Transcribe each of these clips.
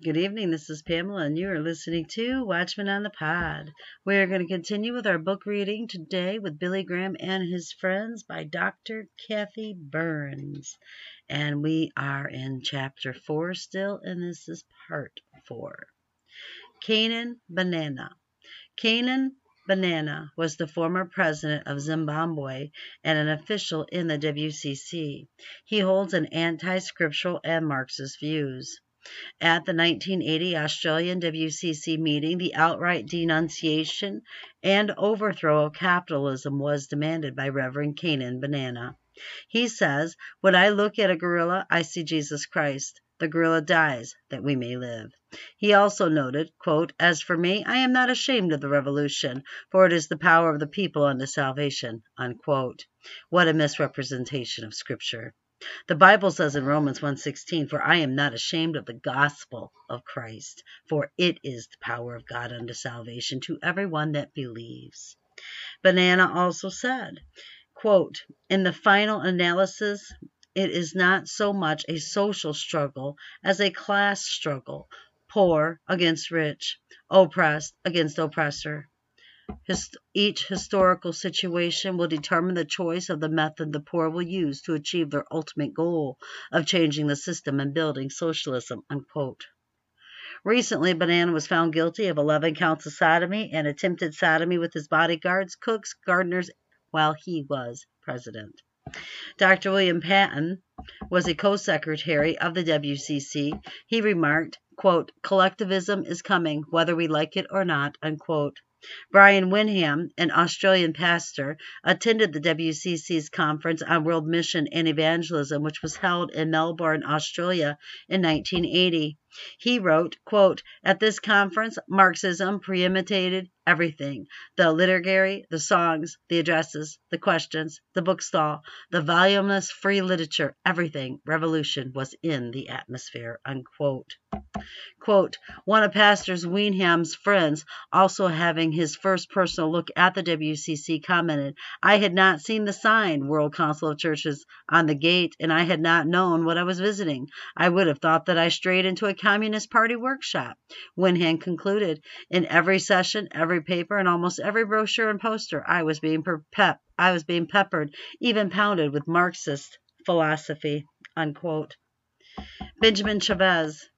Good evening. This is Pamela, and you are listening to Watchman on the Pod. We are going to continue with our book reading today with Billy Graham and his friends by Dr. Kathy Burns. And we are in chapter four still, and this is part four. Canaan Banana. Canaan Banana was the former president of Zimbabwe and an official in the WCC. He holds an anti scriptural and Marxist views. At the 1980 Australian WCC meeting, the outright denunciation and overthrow of capitalism was demanded by Reverend Canaan Banana. He says, When I look at a guerrilla, I see Jesus Christ. The guerrilla dies that we may live. He also noted, quote, As for me, I am not ashamed of the revolution, for it is the power of the people unto salvation. Unquote. What a misrepresentation of Scripture. The Bible says in Romans 1:16, "For I am not ashamed of the gospel of Christ, for it is the power of God unto salvation to everyone that believes." Banana also said, quote, "In the final analysis, it is not so much a social struggle as a class struggle, poor against rich, oppressed against oppressor. Hist- each historical situation will determine the choice of the method the poor will use to achieve their ultimate goal of changing the system and building socialism. Unquote. Recently, Banana was found guilty of 11 counts of sodomy and attempted sodomy with his bodyguards, cooks, gardeners, while he was president. Dr. William Paton was a co-secretary of the WCC. He remarked, quote, collectivism is coming, whether we like it or not, unquote. Brian Winham, an Australian pastor, attended the WCC's conference on world mission and evangelism, which was held in Melbourne, Australia in 1980. He wrote, At this conference, Marxism preimitated everything the liturgy, the songs, the addresses, the questions, the bookstall, the voluminous free literature, everything. Revolution was in the atmosphere. One of Pastor Winham's friends, also having his first personal look at the WCC, commented, I had not seen the sign, World Council of Churches, on the gate, and I had not known what I was visiting. I would have thought that I strayed into a Communist Party workshop. Winham concluded, in every session, every paper, and almost every brochure and poster, I was being pep- I was being peppered, even pounded with Marxist philosophy. Unquote. Benjamin Chavez.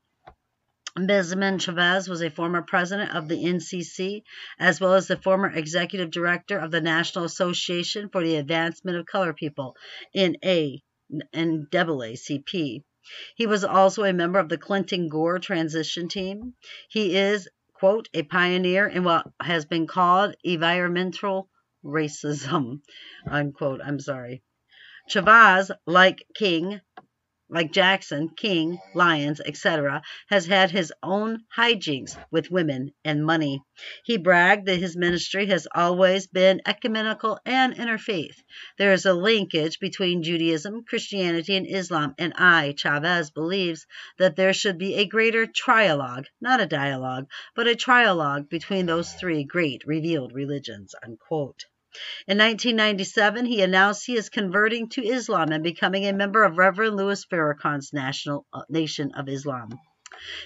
Benjamin Chavez was a former president of the NCC, as well as the former executive director of the National Association for the Advancement of Color People, NA, NAACP. He was also a member of the Clinton Gore transition team. He is, quote, a pioneer in what has been called environmental racism, unquote. I'm sorry. Chavez, like King, like Jackson, King, Lyons, etc., has had his own hijinks with women and money. He bragged that his ministry has always been ecumenical and interfaith. There is a linkage between Judaism, Christianity, and Islam, and I, Chavez, believes that there should be a greater trialogue, not a dialogue, but a trialogue between those three great revealed religions. Unquote. In 1997, he announced he is converting to Islam and becoming a member of Reverend Louis Farrakhan's National uh, Nation of Islam.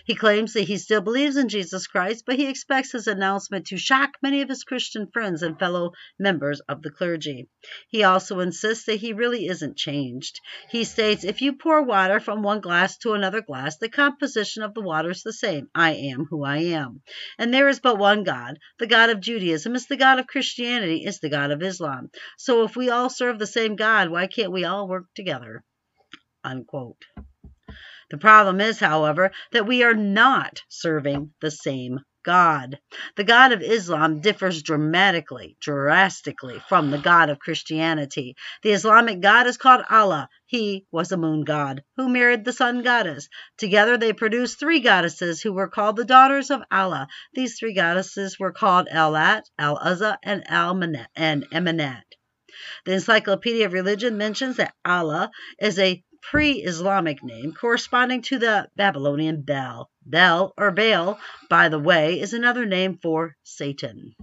He claims that he still believes in Jesus Christ, but he expects his announcement to shock many of his Christian friends and fellow members of the clergy. He also insists that he really isn't changed. He states, If you pour water from one glass to another glass, the composition of the water is the same. I am who I am. And there is but one God. The God of Judaism is the God of Christianity, is the God of Islam. So if we all serve the same God, why can't we all work together? Unquote. The problem is, however, that we are not serving the same God. The God of Islam differs dramatically, drastically from the God of Christianity. The Islamic God is called Allah. He was a moon god who married the sun goddess. Together they produced three goddesses who were called the daughters of Allah. These three goddesses were called Al-Lat, Al-Uzza, and Al-Emanat. The Encyclopedia of Religion mentions that Allah is a pre-Islamic name corresponding to the Babylonian Bel. Bel or Baal, by the way, is another name for Satan.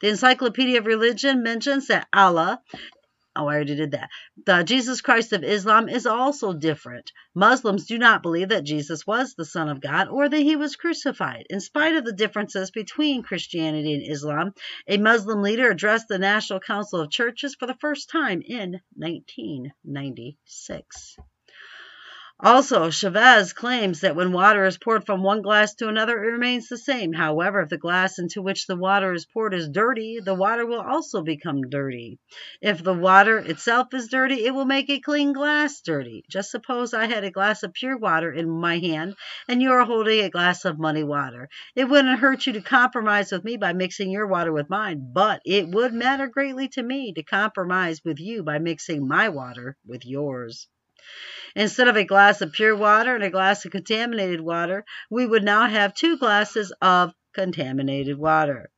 The Encyclopedia of Religion mentions that Allah Oh, I already did that. The Jesus Christ of Islam is also different. Muslims do not believe that Jesus was the Son of God or that he was crucified. In spite of the differences between Christianity and Islam, a Muslim leader addressed the National Council of Churches for the first time in 1996. Also, Chavez claims that when water is poured from one glass to another, it remains the same. However, if the glass into which the water is poured is dirty, the water will also become dirty. If the water itself is dirty, it will make a clean glass dirty. Just suppose I had a glass of pure water in my hand and you are holding a glass of muddy water. It wouldn't hurt you to compromise with me by mixing your water with mine, but it would matter greatly to me to compromise with you by mixing my water with yours. Instead of a glass of pure water and a glass of contaminated water, we would now have two glasses of contaminated water.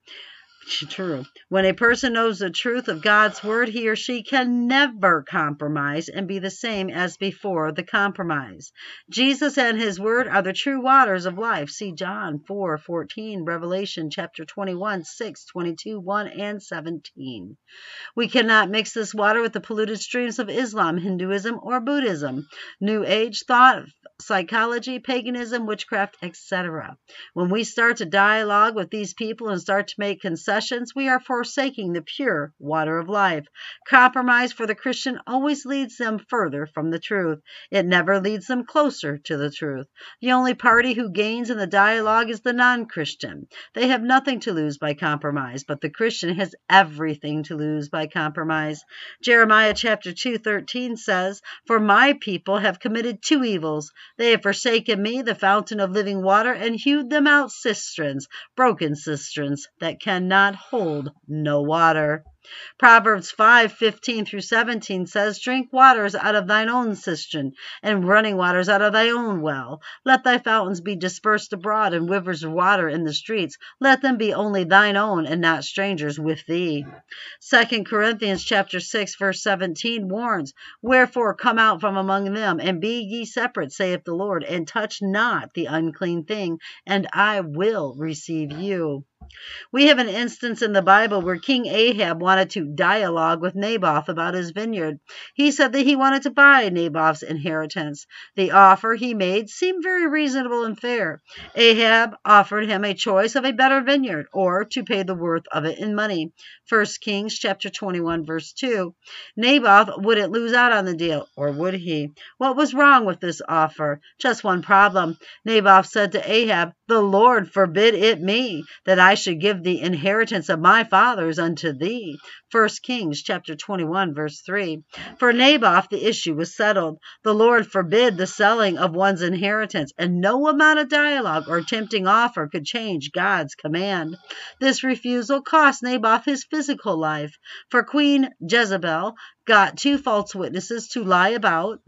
True. When a person knows the truth of God's word, he or she can never compromise and be the same as before the compromise. Jesus and his word are the true waters of life. See John 4 14, Revelation chapter 21, 6, 22, 1, and 17. We cannot mix this water with the polluted streams of Islam, Hinduism, or Buddhism, New Age thought, psychology, paganism, witchcraft, etc. When we start to dialogue with these people and start to make concessions, we are forsaking the pure water of life. Compromise for the Christian always leads them further from the truth. It never leads them closer to the truth. The only party who gains in the dialogue is the non Christian. They have nothing to lose by compromise, but the Christian has everything to lose by compromise. Jeremiah chapter 2 13 says, For my people have committed two evils. They have forsaken me, the fountain of living water, and hewed them out cisterns, broken cisterns that cannot hold no water. Proverbs 5:15 through 17 says, Drink waters out of thine own cistern, and running waters out of thy own well. Let thy fountains be dispersed abroad, and rivers of water in the streets. Let them be only thine own, and not strangers with thee. 2 Corinthians chapter 6, verse 17 warns, Wherefore come out from among them, and be ye separate, saith the Lord, and touch not the unclean thing, and I will receive you. We have an instance in the Bible where King Ahab wanted to dialogue with Naboth about his vineyard. He said that he wanted to buy Naboth's inheritance. The offer he made seemed very reasonable and fair. Ahab offered him a choice of a better vineyard or to pay the worth of it in money. 1 Kings chapter 21 verse 2. Naboth wouldn't lose out on the deal, or would he? What was wrong with this offer? Just one problem. Naboth said to Ahab, "The Lord forbid it me that I should give the inheritance of my fathers unto thee. 1 Kings chapter 21 verse 3. For Naboth the issue was settled. The Lord forbid the selling of one's inheritance, and no amount of dialogue or tempting offer could change God's command. This refusal cost Naboth his physical life, for Queen Jezebel got two false witnesses to lie about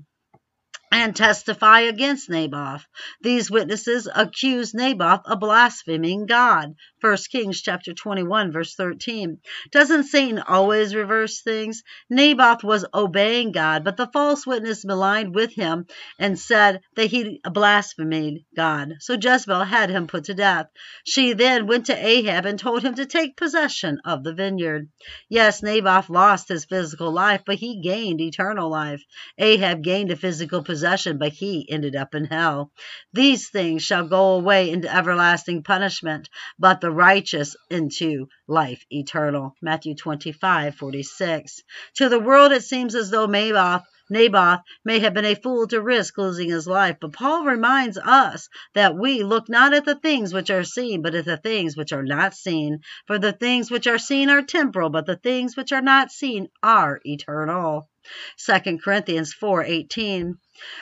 and testify against Naboth. These witnesses accused Naboth of blaspheming God. 1 Kings chapter 21 verse 13. Doesn't Satan always reverse things? Naboth was obeying God, but the false witness maligned with him and said that he blasphemed God. So Jezebel had him put to death. She then went to Ahab and told him to take possession of the vineyard. Yes, Naboth lost his physical life, but he gained eternal life. Ahab gained a physical possession but he ended up in hell. These things shall go away into everlasting punishment, but the righteous into life eternal. Matthew 25, 46. To the world it seems as though Naboth Naboth may have been a fool to risk losing his life, but Paul reminds us that we look not at the things which are seen, but at the things which are not seen. For the things which are seen are temporal, but the things which are not seen are eternal. 2 Corinthians 4:18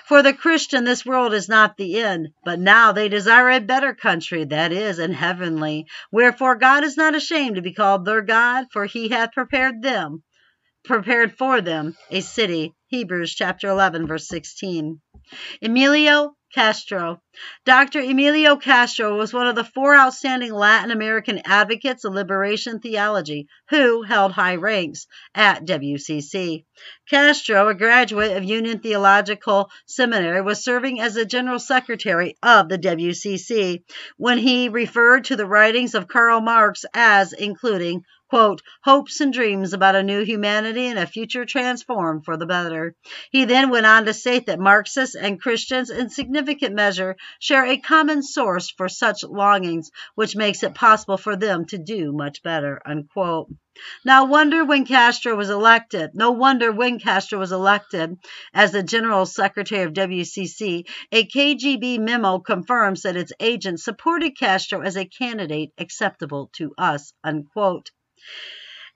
For the Christian this world is not the end, but now they desire a better country, that is, an heavenly. Wherefore God is not ashamed to be called their God, for he hath prepared them, prepared for them a city. Hebrews chapter 11 verse 16. Emilio Castro. Dr. Emilio Castro was one of the four outstanding Latin American advocates of liberation theology who held high ranks at WCC. Castro, a graduate of Union Theological Seminary, was serving as the general secretary of the WCC when he referred to the writings of Karl Marx as including quote, hopes and dreams about a new humanity and a future transformed for the better. He then went on to state that Marxists and Christians, in significant measure, share a common source for such longings, which makes it possible for them to do much better, unquote. Now wonder when Castro was elected. No wonder when Castro was elected as the General Secretary of WCC, a KGB memo confirms that its agents supported Castro as a candidate acceptable to us, unquote.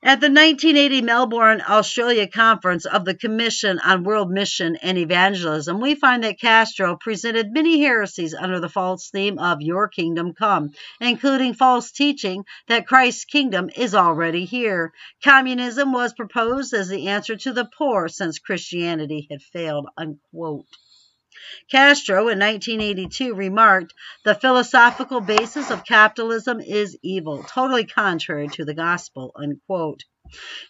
At the 1980 Melbourne, Australia conference of the Commission on World Mission and Evangelism, we find that Castro presented many heresies under the false theme of Your Kingdom Come, including false teaching that Christ's kingdom is already here. Communism was proposed as the answer to the poor since Christianity had failed. Unquote. Castro in 1982 remarked, The philosophical basis of capitalism is evil, totally contrary to the gospel. Unquote.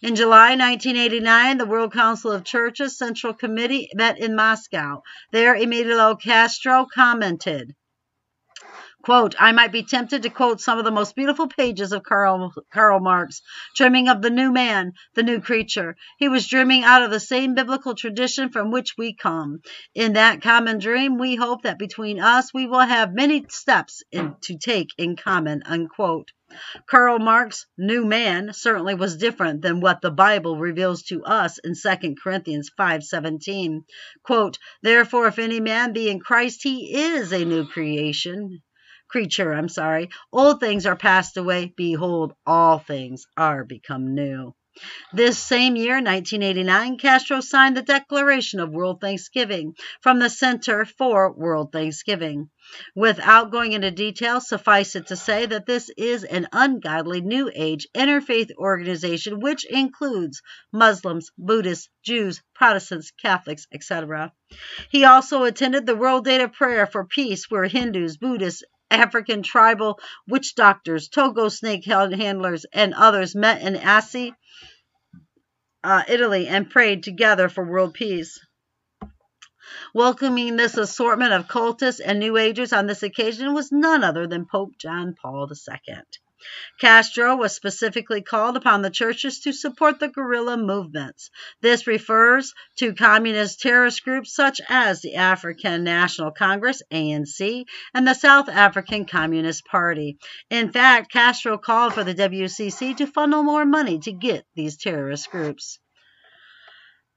In July 1989, the World Council of Churches Central Committee met in Moscow. There, Emilio Castro commented, Quote, I might be tempted to quote some of the most beautiful pages of Karl, Karl Marx, dreaming of the new man, the new creature. He was dreaming out of the same biblical tradition from which we come. In that common dream, we hope that between us we will have many steps in, to take in common, unquote. Karl Marx' new man certainly was different than what the Bible reveals to us in 2 Corinthians 5:17. Quote, Therefore if any man be in Christ, he is a new creation creature, I'm sorry. Old things are passed away. Behold, all things are become new. This same year, 1989, Castro signed the Declaration of World Thanksgiving from the Center for World Thanksgiving. Without going into detail, suffice it to say that this is an ungodly New Age interfaith organization which includes Muslims, Buddhists, Jews, Protestants, Catholics, etc. He also attended the World Day of Prayer for Peace, where Hindus, Buddhists, African tribal witch doctors, Togo snake handlers, and others met in Asti, uh, Italy, and prayed together for world peace. Welcoming this assortment of cultists and New Agers on this occasion was none other than Pope John Paul II. Castro was specifically called upon the churches to support the guerrilla movements. This refers to communist terrorist groups such as the African National Congress, ANC, and the South African Communist Party. In fact, Castro called for the WCC to funnel more money to get these terrorist groups.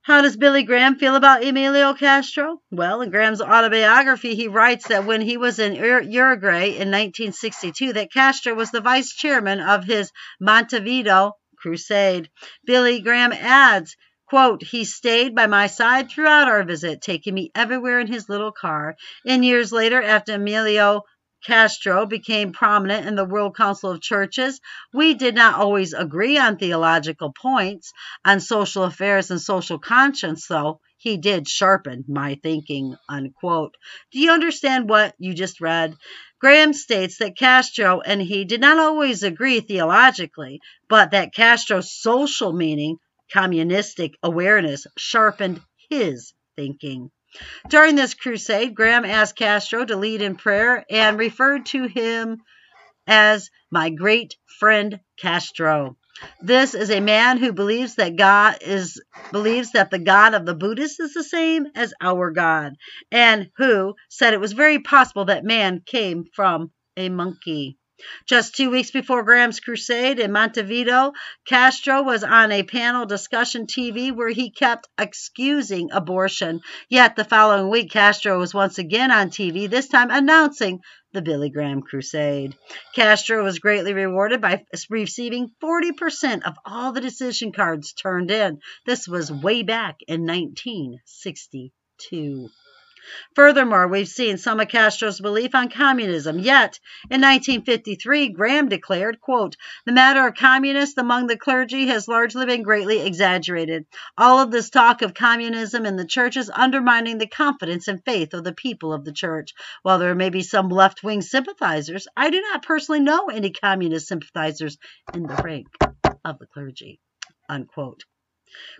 How does Billy Graham feel about Emilio Castro? Well, in Graham's autobiography, he writes that when he was in Uruguay in 1962, that Castro was the vice chairman of his Montevideo crusade. Billy Graham adds, Quote, he stayed by my side throughout our visit, taking me everywhere in his little car. And years later, after Emilio Castro became prominent in the World Council of Churches, we did not always agree on theological points. On social affairs and social conscience, though, he did sharpen my thinking. Unquote. Do you understand what you just read? Graham states that Castro and he did not always agree theologically, but that Castro's social meaning, communistic awareness, sharpened his thinking. During this crusade, Graham asked Castro to lead in prayer and referred to him as my great friend Castro. This is a man who believes that God is believes that the God of the Buddhists is the same as our God, and who said it was very possible that man came from a monkey. Just two weeks before Graham's crusade in Montevideo, Castro was on a panel discussion TV where he kept excusing abortion. Yet the following week, Castro was once again on TV, this time announcing the Billy Graham crusade. Castro was greatly rewarded by receiving 40% of all the decision cards turned in. This was way back in 1962. Furthermore, we've seen some of Castro's belief on communism. Yet, in 1953, Graham declared, quote, the matter of communists among the clergy has largely been greatly exaggerated. All of this talk of communism in the church is undermining the confidence and faith of the people of the church. While there may be some left-wing sympathizers, I do not personally know any communist sympathizers in the rank of the clergy, unquote.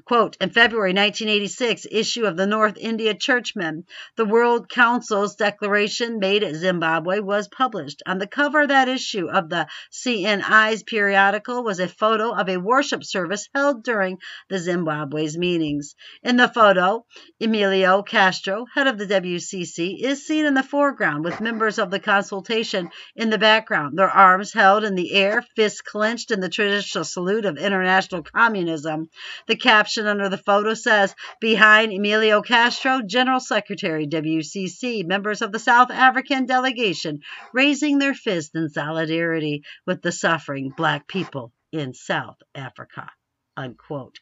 Quote, in February 1986 issue of the North India Churchman, the World Council's declaration made at Zimbabwe was published. On the cover of that issue of the CNI's periodical was a photo of a worship service held during the Zimbabwe's meetings. In the photo, Emilio Castro, head of the WCC, is seen in the foreground with members of the consultation in the background, their arms held in the air, fists clenched in the traditional salute of international communism. The caption under the photo says, Behind Emilio Castro, General Secretary, WCC, members of the South African delegation raising their fist in solidarity with the suffering black people in South Africa. Unquote.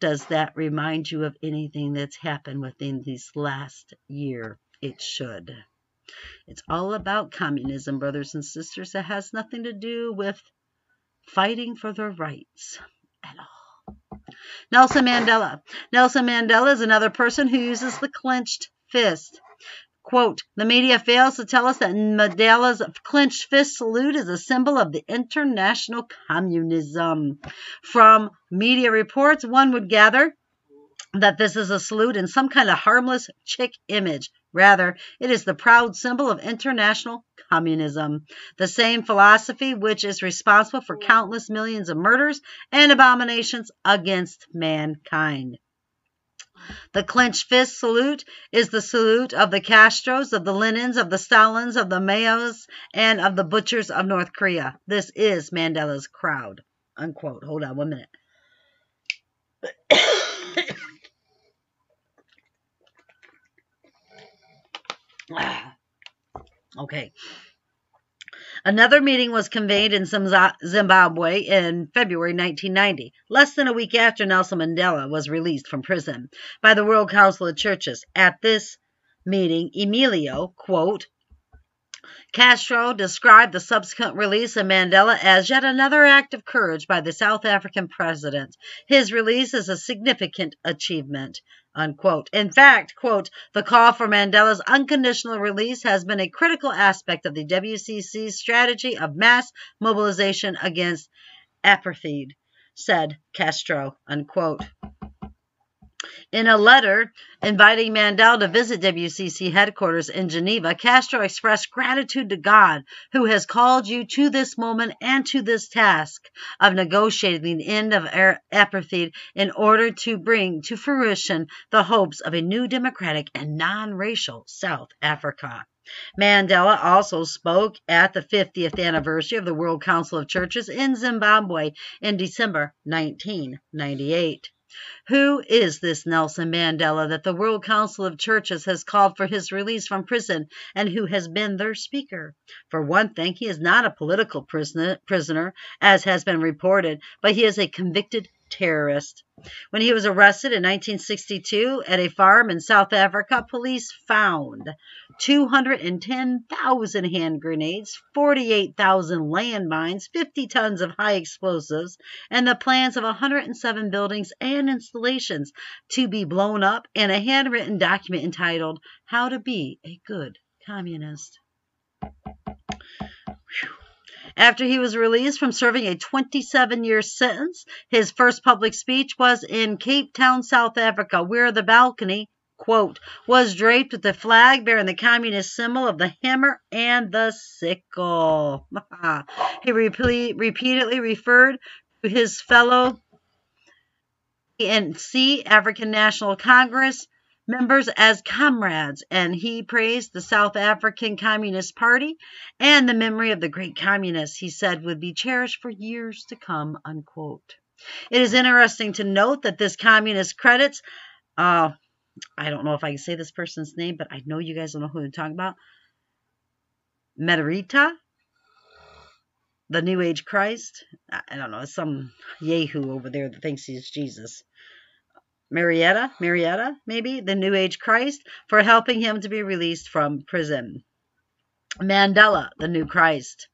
Does that remind you of anything that's happened within this last year? It should. It's all about communism, brothers and sisters. It has nothing to do with fighting for their rights at all. Nelson Mandela. Nelson Mandela is another person who uses the clenched fist. Quote, the media fails to tell us that Mandela's clenched fist salute is a symbol of the international communism. From media reports, one would gather that this is a salute in some kind of harmless chick image. Rather, it is the proud symbol of international communism, the same philosophy which is responsible for countless millions of murders and abominations against mankind. The clenched fist salute is the salute of the Castros, of the Lenins, of the Stalins, of the Maos, and of the butchers of North Korea. This is Mandela's crowd. Unquote. Hold on one minute. okay. Another meeting was convened in Zimbabwe in February 1990, less than a week after Nelson Mandela was released from prison by the World Council of Churches. At this meeting, Emilio, quote, Castro described the subsequent release of Mandela as yet another act of courage by the South African president. His release is a significant achievement. Unquote. In fact, quote, the call for Mandela's unconditional release has been a critical aspect of the WCC's strategy of mass mobilization against apartheid, said Castro. Unquote. In a letter inviting Mandela to visit WCC headquarters in Geneva, Castro expressed gratitude to God who has called you to this moment and to this task of negotiating the end of apartheid in order to bring to fruition the hopes of a new democratic and non racial South Africa. Mandela also spoke at the 50th anniversary of the World Council of Churches in Zimbabwe in December 1998. Who is this Nelson Mandela that the World Council of Churches has called for his release from prison and who has been their speaker? For one thing, he is not a political prisoner, prisoner as has been reported, but he is a convicted terrorist. When he was arrested in 1962 at a farm in South Africa, police found 210,000 hand grenades, 48,000 landmines, 50 tons of high explosives, and the plans of 107 buildings and installations to be blown up, and a handwritten document entitled How to Be a Good Communist. Whew. After he was released from serving a 27 year sentence, his first public speech was in Cape Town, South Africa, where the balcony, quote, was draped with the flag bearing the communist symbol of the hammer and the sickle. he repeat, repeatedly referred to his fellow ANC, African National Congress, members as comrades, and he praised the South African Communist Party and the memory of the great communists he said would be cherished for years to come, unquote. It is interesting to note that this communist credits, uh, I don't know if I can say this person's name, but I know you guys don't know who I'm talking about. Medarita, the New Age Christ. I don't know, some Yahoo over there that thinks he's Jesus. Marietta, Marietta, maybe, the New Age Christ, for helping him to be released from prison. Mandela, the new Christ.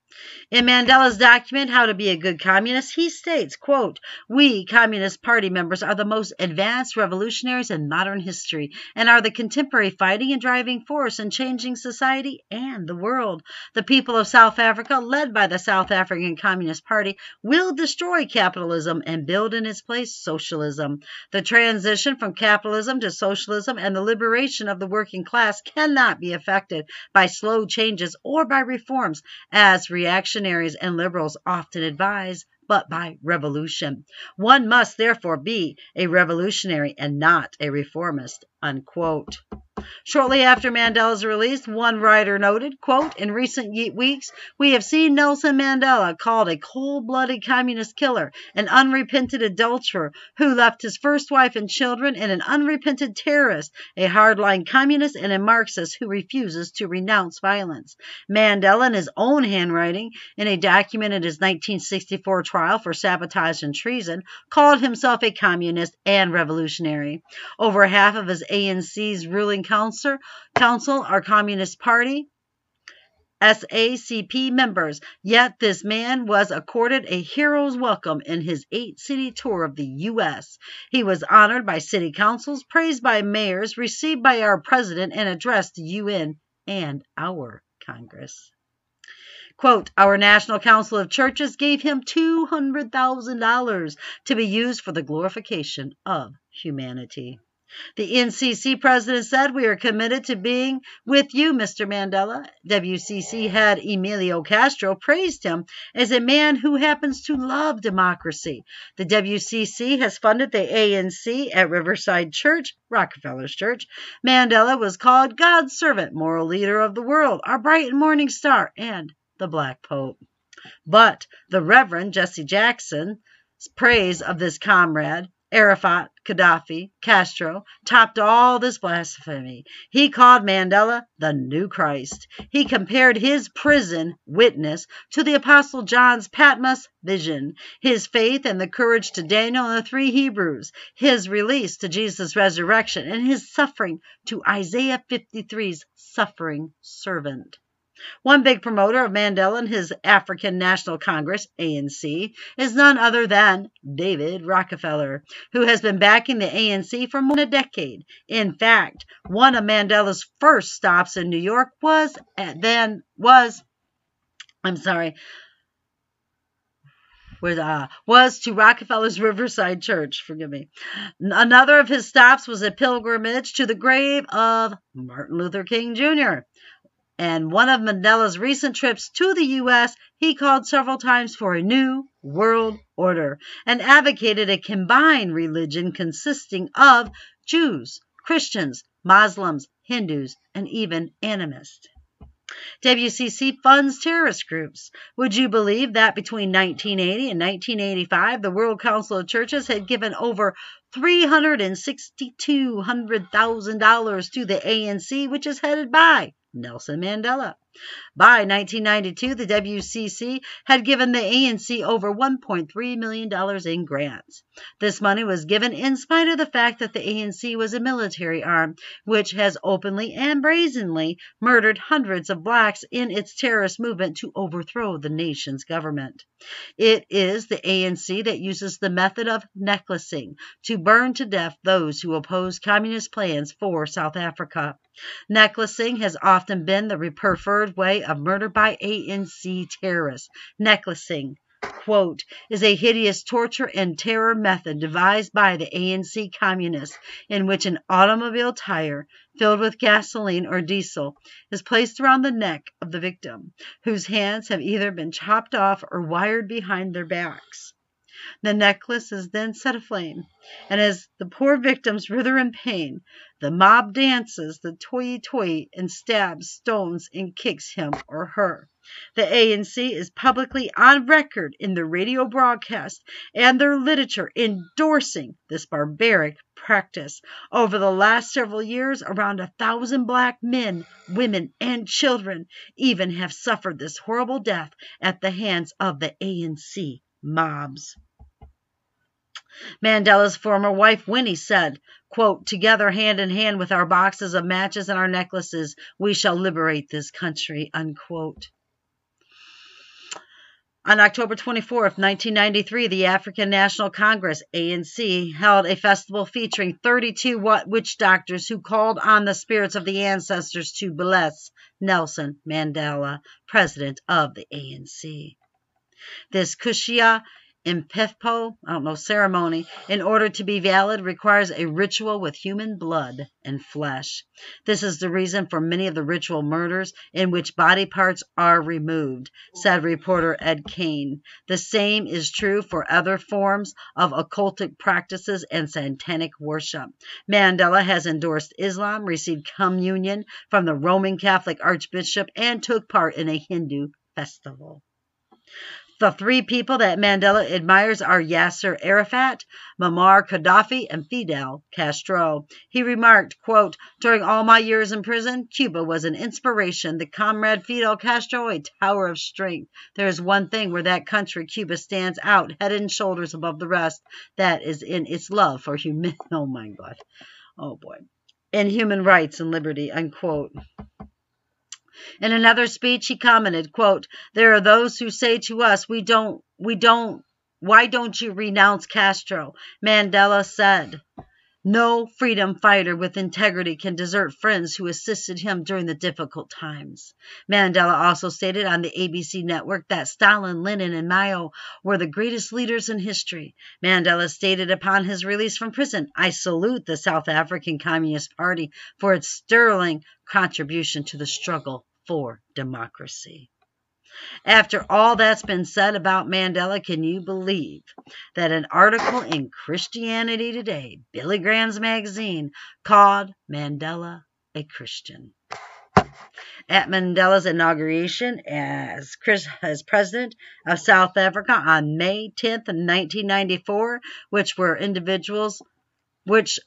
In Mandela's document, How to Be a Good Communist, he states, quote, We Communist Party members are the most advanced revolutionaries in modern history and are the contemporary fighting and driving force in changing society and the world. The people of South Africa, led by the South African Communist Party, will destroy capitalism and build in its place socialism. The transition from capitalism to socialism and the liberation of the working class cannot be effected by slow changes or by reforms as reactionaries and liberals often advise, but by revolution. One must therefore be a revolutionary and not a reformist. Unquote. Shortly after Mandela's release, one writer noted, quote, In recent weeks, we have seen Nelson Mandela called a cold-blooded communist killer, an unrepentant adulterer who left his first wife and children, and an unrepentant terrorist, a hardline communist and a Marxist who refuses to renounce violence. Mandela, in his own handwriting, in a document in his 1964 trial for sabotage and treason, called himself a communist and revolutionary. Over half of his ANC's ruling council, council are Communist Party, SACP members, yet this man was accorded a hero's welcome in his eight city tour of the U.S. He was honored by city councils, praised by mayors, received by our president, and addressed the UN and our Congress. Quote, Our National Council of Churches gave him $200,000 to be used for the glorification of humanity. The NCC president said, We are committed to being with you, Mr. Mandela. WCC head Emilio Castro praised him as a man who happens to love democracy. The WCC has funded the ANC at Riverside Church, Rockefeller's church. Mandela was called God's servant, moral leader of the world, our bright and morning star, and the Black Pope. But the Reverend Jesse Jackson's praise of this comrade Arafat, Gaddafi, Castro topped all this blasphemy. He called Mandela the new Christ. He compared his prison witness to the Apostle John's Patmos vision, his faith and the courage to Daniel and the three Hebrews, his release to Jesus' resurrection, and his suffering to Isaiah 53's suffering servant. One big promoter of Mandela and his African National Congress, ANC, is none other than David Rockefeller, who has been backing the ANC for more than a decade. In fact, one of Mandela's first stops in New York was then was I'm sorry, was, uh, was to Rockefeller's Riverside Church. Forgive me. Another of his stops was a pilgrimage to the grave of Martin Luther King Jr and one of Mandela's recent trips to the U.S., he called several times for a new world order and advocated a combined religion consisting of Jews, Christians, Muslims, Hindus, and even animists. WCC funds terrorist groups. Would you believe that between 1980 and 1985, the World Council of Churches had given over $362,000 to the ANC, which is headed by Nelson Mandela. By 1992, the WCC had given the ANC over $1.3 million in grants. This money was given in spite of the fact that the ANC was a military arm, which has openly and brazenly murdered hundreds of blacks in its terrorist movement to overthrow the nation's government. It is the ANC that uses the method of necklacing to burn to death those who oppose communist plans for South Africa. Necklacing has often been the preferred way of murder by ANC terrorists. Necklacing, quote, is a hideous torture and terror method devised by the ANC communists in which an automobile tire filled with gasoline or diesel is placed around the neck of the victim, whose hands have either been chopped off or wired behind their backs. The necklace is then set aflame, and as the poor victims writhe in pain, the mob dances the toy toy and stabs, stones, and kicks him or her. The ANC is publicly on record in their radio broadcast and their literature endorsing this barbaric practice. Over the last several years, around a thousand black men, women, and children even have suffered this horrible death at the hands of the ANC mobs. Mandela's former wife, Winnie, said, quote, Together, hand in hand with our boxes of matches and our necklaces, we shall liberate this country, unquote. On October 24, 1993, the African National Congress, ANC, held a festival featuring 32 witch doctors who called on the spirits of the ancestors to bless Nelson Mandela, president of the ANC. This Kushia Impefpo, I don't know, ceremony, in order to be valid, requires a ritual with human blood and flesh. This is the reason for many of the ritual murders in which body parts are removed, said reporter Ed Kane. The same is true for other forms of occultic practices and satanic worship. Mandela has endorsed Islam, received communion from the Roman Catholic Archbishop, and took part in a Hindu festival. The three people that Mandela admires are Yasser Arafat, Muammar Gaddafi, and Fidel Castro. He remarked, quote, During all my years in prison, Cuba was an inspiration. The comrade Fidel Castro, a tower of strength. There is one thing where that country, Cuba, stands out head and shoulders above the rest. That is in its love for human. Oh my God. Oh boy. In human rights and liberty, unquote. In another speech, he commented, quote, There are those who say to us, we don't, we don't, why don't you renounce Castro? Mandela said, no freedom fighter with integrity can desert friends who assisted him during the difficult times. Mandela also stated on the ABC network that Stalin, Lenin, and Mao were the greatest leaders in history. Mandela stated upon his release from prison, I salute the South African Communist Party for its sterling contribution to the struggle for democracy. After all that's been said about Mandela, can you believe that an article in Christianity Today, Billy Graham's magazine, called Mandela a Christian? At Mandela's inauguration as, Chris, as president of South Africa on May 10th, 1994, which were individuals, which,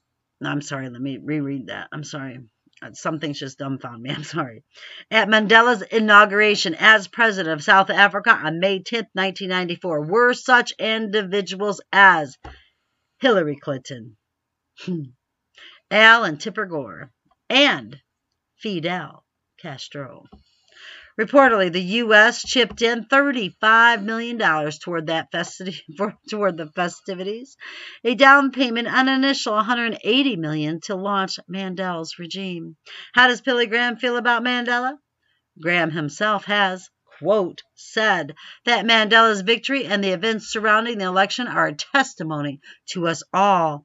I'm sorry, let me reread that. I'm sorry. Uh, something's just dumbfounded me. I'm sorry. At Mandela's inauguration as president of South Africa on May 10, 1994, were such individuals as Hillary Clinton, Al and Tipper Gore, and Fidel Castro. Reportedly, the U.S. chipped in $35 million toward that festivity, for, toward the festivities, a down payment on an initial 180 million to launch Mandela's regime. How does Billy Graham feel about Mandela? Graham himself has, quote, said that Mandela's victory and the events surrounding the election are a testimony to us all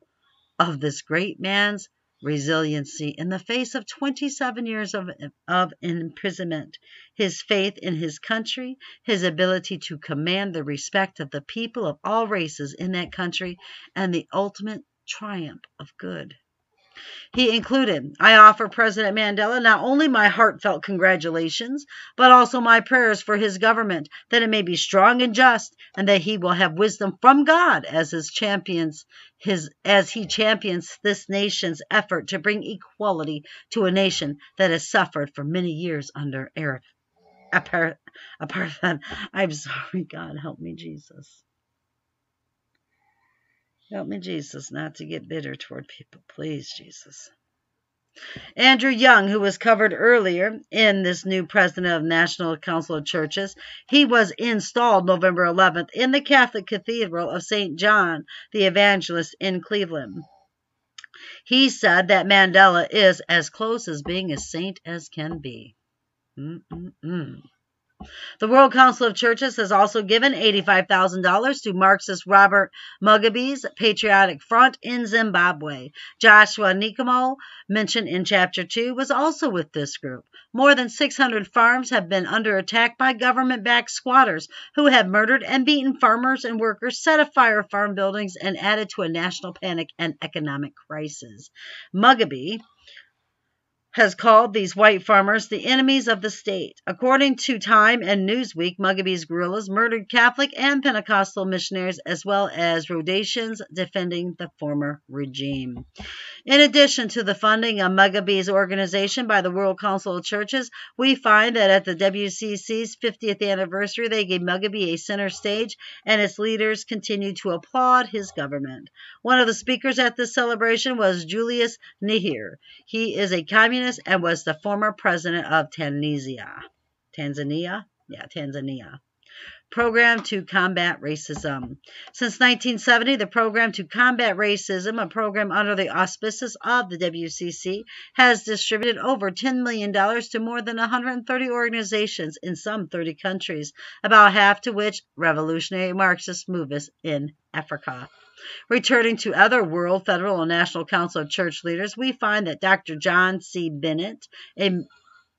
of this great man's resiliency in the face of 27 years of, of imprisonment, his faith in his country, his ability to command the respect of the people of all races in that country, and the ultimate triumph of good. He included, I offer President Mandela not only my heartfelt congratulations, but also my prayers for his government, that it may be strong and just, and that he will have wisdom from God as his champions his as he champions this nation's effort to bring equality to a nation that has suffered for many years under Arab apartheid. I'm sorry, God help me, Jesus. Help me, Jesus, not to get bitter toward people. Please, Jesus. Andrew Young, who was covered earlier in this new president of National Council of Churches, he was installed November 11th in the Catholic Cathedral of St. John the Evangelist in Cleveland. He said that Mandela is as close as being a saint as can be. Mm-mm-mm. The World Council of Churches has also given $85,000 to Marxist Robert Mugabe's Patriotic Front in Zimbabwe. Joshua Nkomo, mentioned in Chapter 2, was also with this group. More than 600 farms have been under attack by government backed squatters who have murdered and beaten farmers and workers, set afire farm buildings, and added to a national panic and economic crisis. Mugabe has called these white farmers the enemies of the state. According to Time and Newsweek, Mugabe's guerrillas murdered Catholic and Pentecostal missionaries as well as Rhodesians defending the former regime. In addition to the funding of Mugabe's organization by the World Council of Churches, we find that at the WCC's 50th anniversary, they gave Mugabe a center stage and its leaders continued to applaud his government. One of the speakers at this celebration was Julius Nyerere. He is a communist and was the former president of Tanzania. Tanzania? Yeah, Tanzania. Program to Combat Racism. Since 1970, the Program to Combat Racism, a program under the auspices of the WCC, has distributed over $10 million to more than 130 organizations in some 30 countries, about half to which revolutionary Marxist movements in Africa. Returning to other World, Federal, and National Council of Church leaders, we find that Dr. John C. Bennett, a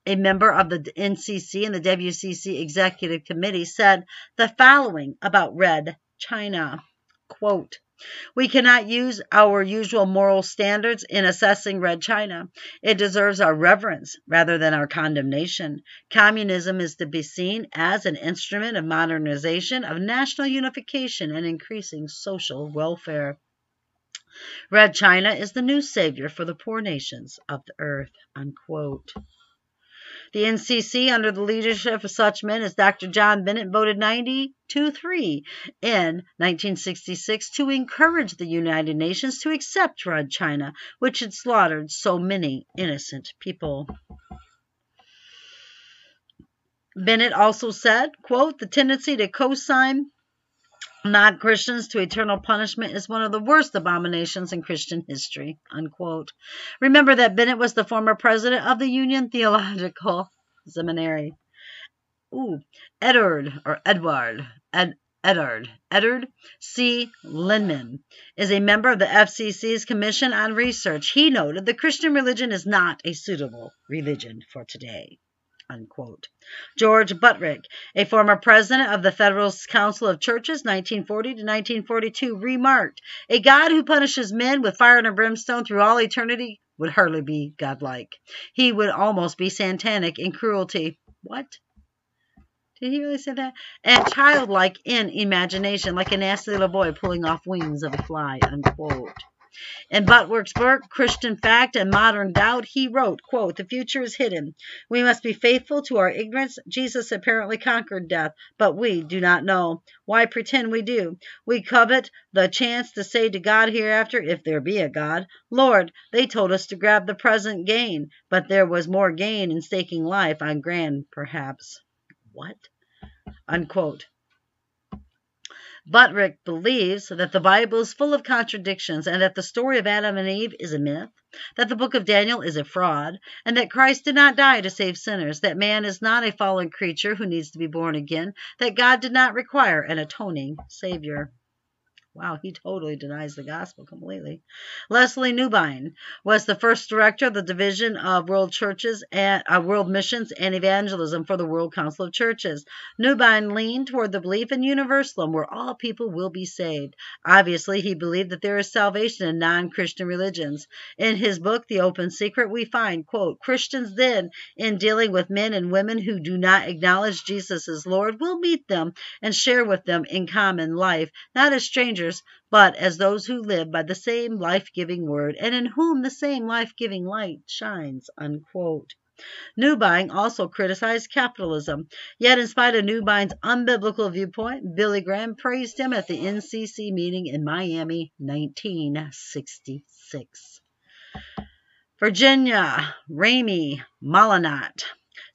a member of the NCC and the WCC Executive Committee, said the following about Red China. Quote, we cannot use our usual moral standards in assessing Red China. It deserves our reverence rather than our condemnation. Communism is to be seen as an instrument of modernization, of national unification, and increasing social welfare. Red China is the new savior for the poor nations of the earth. Unquote. The NCC, under the leadership of such men as Dr. John Bennett, voted 92 3 in 1966 to encourage the United Nations to accept Red China, which had slaughtered so many innocent people. Bennett also said, quote, the tendency to co-sign non Christians to eternal punishment is one of the worst abominations in Christian history. Unquote. Remember that Bennett was the former president of the Union Theological Seminary. Ooh, Edward or Edward. Ed, Edward. Edward C. Lindeman is a member of the FCC's Commission on Research. He noted the Christian religion is not a suitable religion for today. Unquote. George Buttrick, a former president of the Federal Council of Churches, 1940 to 1942, remarked, A God who punishes men with fire and brimstone through all eternity would hardly be godlike. He would almost be satanic in cruelty. What? Did he really say that? And childlike in imagination, like a nasty little boy pulling off wings of a fly, unquote. In Buttrick's book, Christian Fact and Modern Doubt, he wrote, quote, The future is hidden. We must be faithful to our ignorance. Jesus apparently conquered death, but we do not know. Why pretend we do? We covet the chance to say to God hereafter, if there be a God, Lord, they told us to grab the present gain, but there was more gain in staking life on grand, perhaps. What? Unquote. Buttrick believes that the Bible is full of contradictions and that the story of Adam and Eve is a myth, that the book of Daniel is a fraud, and that Christ did not die to save sinners, that man is not a fallen creature who needs to be born again, that God did not require an atoning Savior. Wow, he totally denies the gospel completely. Lesslie Newbigin was the first director of the Division of World Churches and uh, World Missions and Evangelism for the World Council of Churches. Newbigin leaned toward the belief in universalism, where all people will be saved. Obviously, he believed that there is salvation in non-Christian religions. In his book, The Open Secret, we find, quote, Christians then, in dealing with men and women who do not acknowledge Jesus as Lord, will meet them and share with them in common life, not as strangers but as those who live by the same life giving word and in whom the same life giving light shines. Unquote. Newbigin also criticized capitalism. Yet, in spite of Newbigin's unbiblical viewpoint, Billy Graham praised him at the NCC meeting in Miami, 1966. Virginia Ramey Mollenkott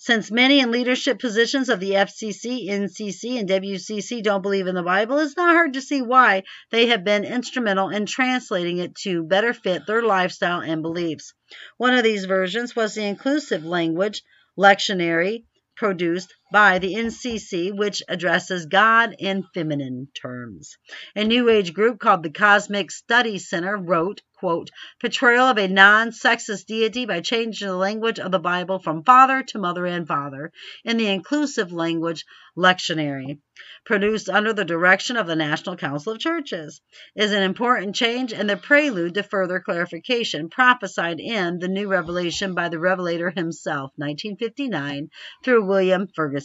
since many in leadership positions of the FCC, NCC, and WCC don't believe in the Bible, it's not hard to see why they have been instrumental in translating it to better fit their lifestyle and beliefs. One of these versions was the inclusive language lectionary produced by the NCC, which addresses God in feminine terms. A New Age group called the Cosmic Study Center wrote, quote, portrayal of a non-sexist deity by changing the language of the Bible from father to mother and father in the inclusive language lectionary, produced under the direction of the National Council of Churches, is an important change and the prelude to further clarification prophesied in the New Revelation by the Revelator himself, 1959, through William Ferguson.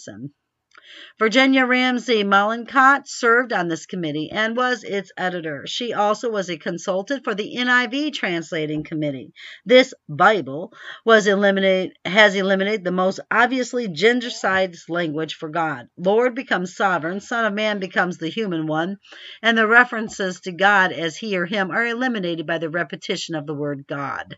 Virginia Ramsey Mollenkott served on this committee and was its editor. She also was a consultant for the NIV translating committee. This Bible was eliminated has eliminated the most obviously gendercide language for God. Lord becomes sovereign, Son of Man becomes the human one, and the references to God as he or him are eliminated by the repetition of the word God.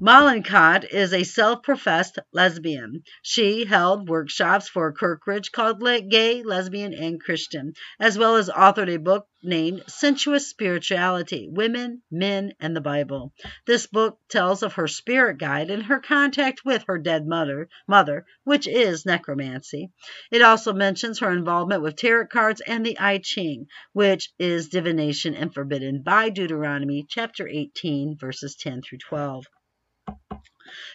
Mollenkott is a self-professed lesbian. She held workshops for Kirkridge called Gay, Lesbian, and Christian, as well as authored a book named Sensuous Spirituality Women, Men, and the Bible. This book tells of her spirit guide and her contact with her dead mother, mother, which is necromancy. It also mentions her involvement with tarot cards and the I Ching, which is divination and forbidden by Deuteronomy chapter 18, verses 10 through 12.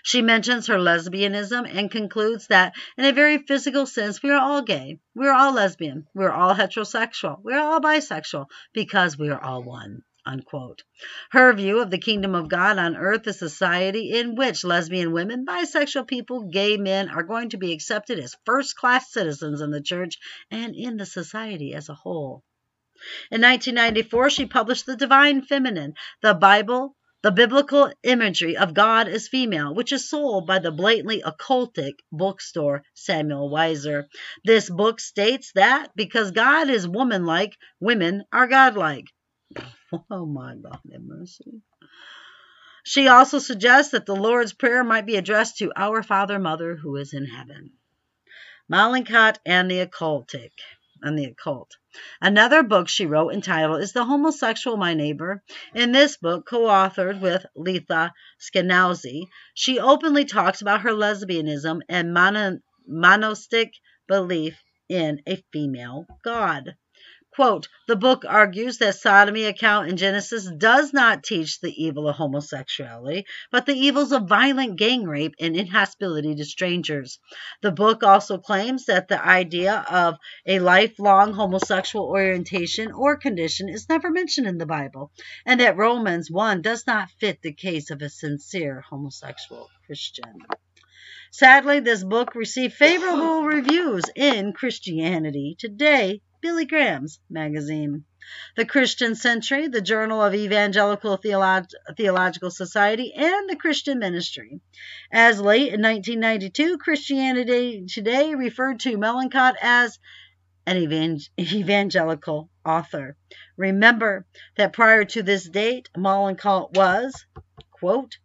She mentions her lesbianism and concludes that, in a very physical sense, we are all gay, we are all lesbian, we are all heterosexual, we are all bisexual, because we are all one. Unquote. Her view of the kingdom of God on earth is a society in which lesbian women, bisexual people, gay men are going to be accepted as first class citizens in the church and in the society as a whole. In 1994, she published The Divine Feminine, the Bible the biblical imagery of God as female, which is sold by the blatantly occultic bookstore Samuel Weiser. This book states that because God is woman-like, women are godlike. Oh my God, have mercy. She also suggests that the Lord's Prayer might be addressed to Our Father, Mother, who is in heaven. Mollenkott and the Occultic and the occult. Another book she wrote entitled Is the Homosexual My Neighbor? In this book, co authored with Letha Scanzoni, she openly talks about her lesbianism and mono- belief in a female God. Quote, the book argues that sodomy account in Genesis does not teach the evil of homosexuality, but the evils of violent gang rape and inhospitality to strangers. The book also claims that the idea of a lifelong homosexual orientation or condition is never mentioned in the Bible, and that Romans 1 does not fit the case of a sincere homosexual Christian. Sadly, this book received favorable reviews in Christianity Today Billy Graham's magazine. The Christian Century, the Journal of Evangelical Theolog- Theological Society, and the Christian Ministry. As late in 1992, Christianity Today referred to Mollenkott as an evangelical author. Remember that prior to this date, Mollenkott was, quote,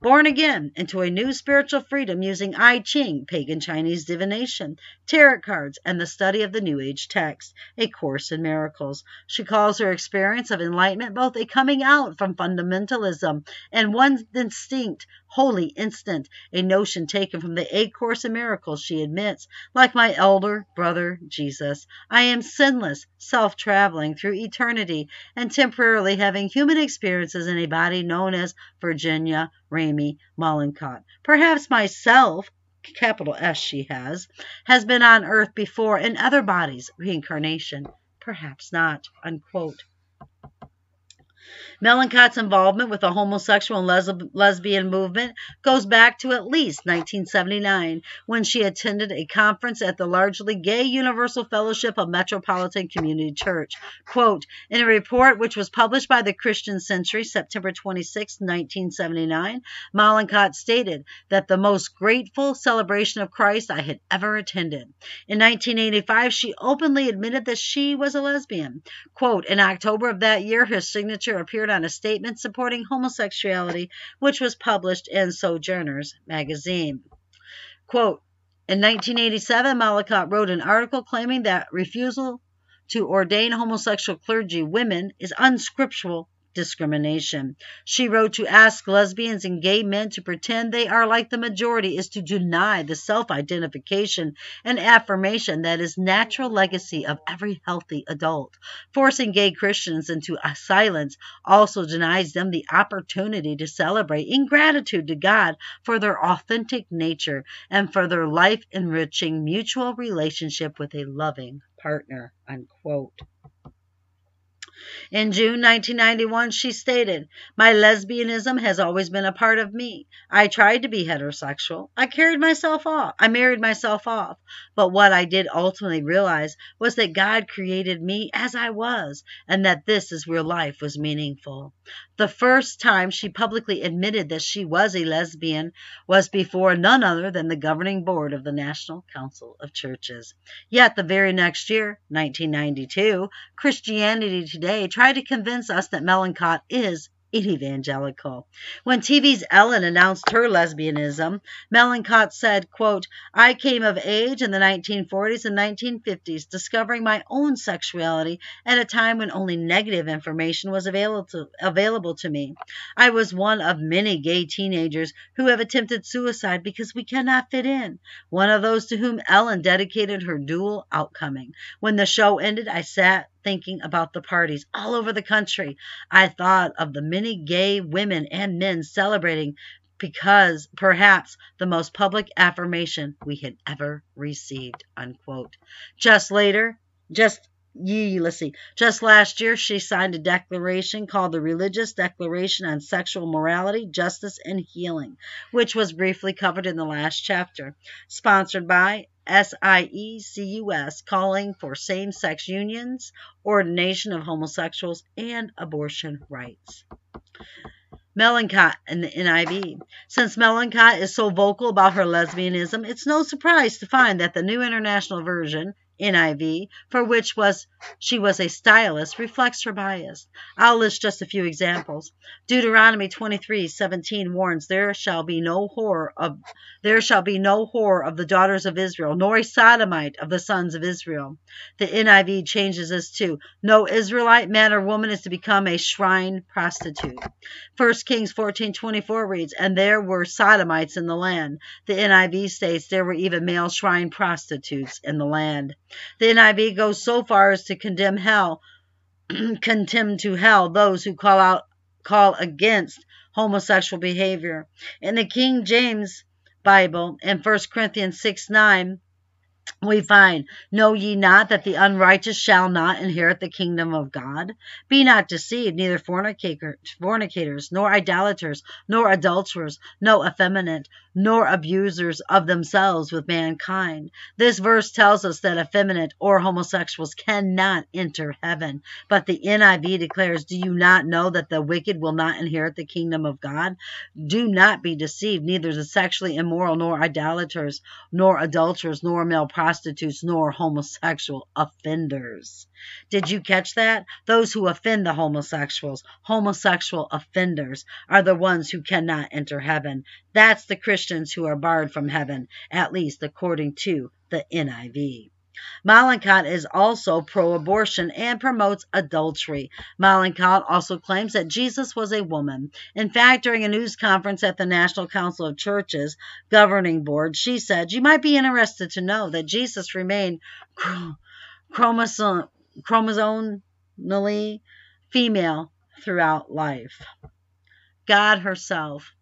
born again into a new spiritual freedom using I Ching, pagan Chinese divination, tarot cards, and the study of the New Age text, A Course in Miracles. She calls her experience of enlightenment both a coming out from fundamentalism and one distinct, holy instant, a notion taken from the A Course in Miracles. She admits, like my elder brother Jesus, I am sinless, self traveling through eternity and temporarily having human experiences in a body known as Virginia Ramey Mollenkott. Perhaps myself, capital S she has, has been on earth before in other bodies, reincarnation. Perhaps not. Unquote. Mollenkott's involvement with the homosexual and les- lesbian movement goes back to at least 1979 when she attended a conference at the largely gay Universal Fellowship of Metropolitan Community Church. Quote, in a report which was published by the Christian Century September 26, 1979, Mollenkott stated that the most grateful celebration of Christ I had ever attended. In 1985, she openly admitted that she was a lesbian. Quote, in October of that year, her signature appeared on a statement supporting homosexuality, which was published in Sojourners magazine. Quote, in 1987, Mollenkott wrote an article claiming that refusal to ordain homosexual clergy women is unscriptural discrimination. She wrote to ask lesbians and gay men to pretend they are like the majority is to deny the self identification and affirmation that is natural legacy of every healthy adult. Forcing gay Christians into silence also denies them the opportunity to celebrate in gratitude to God for their authentic nature and for their life enriching mutual relationship with a loving partner. Unquote. In June 1991, she stated, My lesbianism has always been a part of me. I tried to be heterosexual. I carried myself off. I married myself off. But what I did ultimately realize was that God created me as I was, and that this is where life was meaningful. The first time she publicly admitted that she was a lesbian was before none other than the governing board of the National Council of Churches. Yet the very next year, 1992, Christianity Today tried to convince us that Mollenkott is evangelical. When TV's Ellen announced her lesbianism, Mollenkott said, quote, I came of age in the 1940s and 1950s, discovering my own sexuality at a time when only negative information was available to, available to me. I was one of many gay teenagers who have attempted suicide because we cannot fit in. One of those to whom Ellen dedicated her dual outcoming. When the show ended, I sat thinking about the parties all over the country. I thought of the many gay women and men celebrating because perhaps the most public affirmation we had ever received. Unquote. Just later, just ye, let's see, just last year she signed a declaration called the Religious Declaration on Sexual Morality, Justice, and Healing, which was briefly covered in the last chapter, sponsored by SIECUS calling for same sex unions, ordination of homosexuals, and abortion rights. Mollenkott in the NIV. Since Mollenkott is so vocal about her lesbianism, it's no surprise to find that the New International Version, NIV, for which was she was a stylist, reflects her bias. I'll list just a few examples. Deuteronomy 23:17 warns, "There shall be no whore of there shall be no whore of the daughters of Israel, nor a sodomite of the sons of Israel." The NIV changes this to, "No Israelite man or woman is to become a shrine prostitute." 1 Kings 14:24 reads, "And there were sodomites in the land." The NIV states there were even male shrine prostitutes in the land. The NIV goes so far as to condemn hell, condemn to hell those who call out call against homosexual behavior. In the King James Bible, in 1 Corinthians 6 9, we find, Know ye not that the unrighteous shall not inherit the kingdom of God? Be not deceived, neither fornicators, nor idolaters, nor adulterers, nor effeminate, nor abusers of themselves with mankind. This verse tells us that effeminate or homosexuals cannot enter heaven. But the NIV declares, Do you not know that the wicked will not inherit the kingdom of God? Do not be deceived, neither the sexually immoral, nor idolaters, nor adulterers, nor male prostitutes, nor homosexual offenders. Did you catch that? Those who offend the homosexuals, homosexual offenders, are the ones who cannot enter heaven. That's the Christians who are barred from heaven, at least according to the NIV. Mollenkott is also pro abortion and promotes adultery. Mollenkott also claims that Jesus was a woman. In fact, during a news conference at the National Council of Churches governing board, she said, You might be interested to know that Jesus remained chromosomally female throughout life. God herself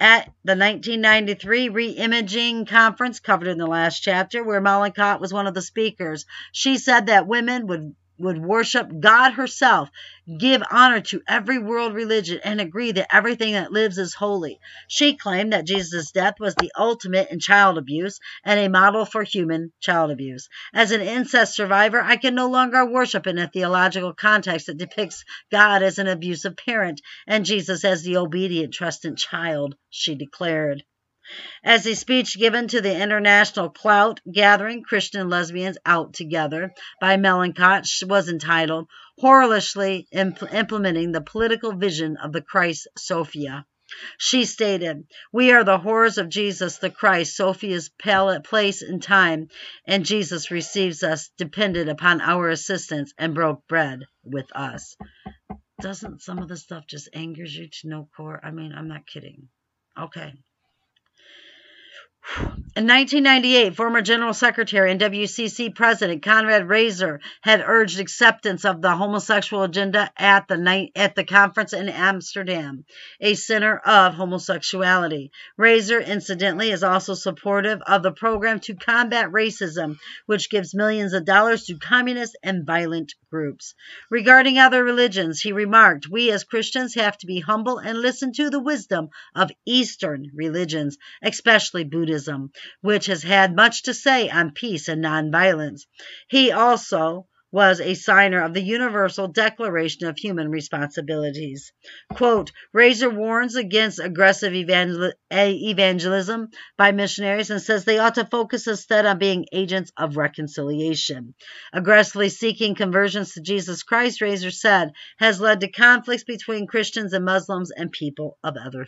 at the 1993 Reimaging Conference, covered in the last chapter, where Mollenkott was one of the speakers. She said that women would would worship God herself, give honor to every world religion, and agree that everything that lives is holy. She claimed that Jesus' death was the ultimate in child abuse and a model for human child abuse. As an incest survivor, I can no longer worship in a theological context that depicts God as an abusive parent and Jesus as the obedient, trustant child, she declared. As a speech given to the International Clout Gathering Christian Lesbians Out Together by Mollenkott was entitled Impl- Implementing the Political Vision of the Christ Sophia. She stated, We are the horrors of Jesus the Christ, Sophia's place in time, and Jesus receives us, depended upon our assistance, and broke bread with us. Doesn't some of the stuff just angers you to no core? I mean, I'm not kidding. Okay. In 1998, former General Secretary and WCC President Konrad Raiser had urged acceptance of the homosexual agenda at the night, at the conference in Amsterdam, a center of homosexuality. Raiser, incidentally, is also supportive of the program to combat racism, which gives millions of dollars to communist and violent groups. Regarding other religions, he remarked, "We as Christians have to be humble and listen to the wisdom of Eastern religions, especially Buddhism." Which has had much to say on peace and nonviolence. He also was a signer of the Universal Declaration of Human Responsibilities. Quote, Raiser warns against aggressive evangel- eh, evangelism by missionaries and says they ought to focus instead on being agents of reconciliation. Aggressively seeking conversions to Jesus Christ, Raiser said, has led to conflicts between Christians and Muslims and people of other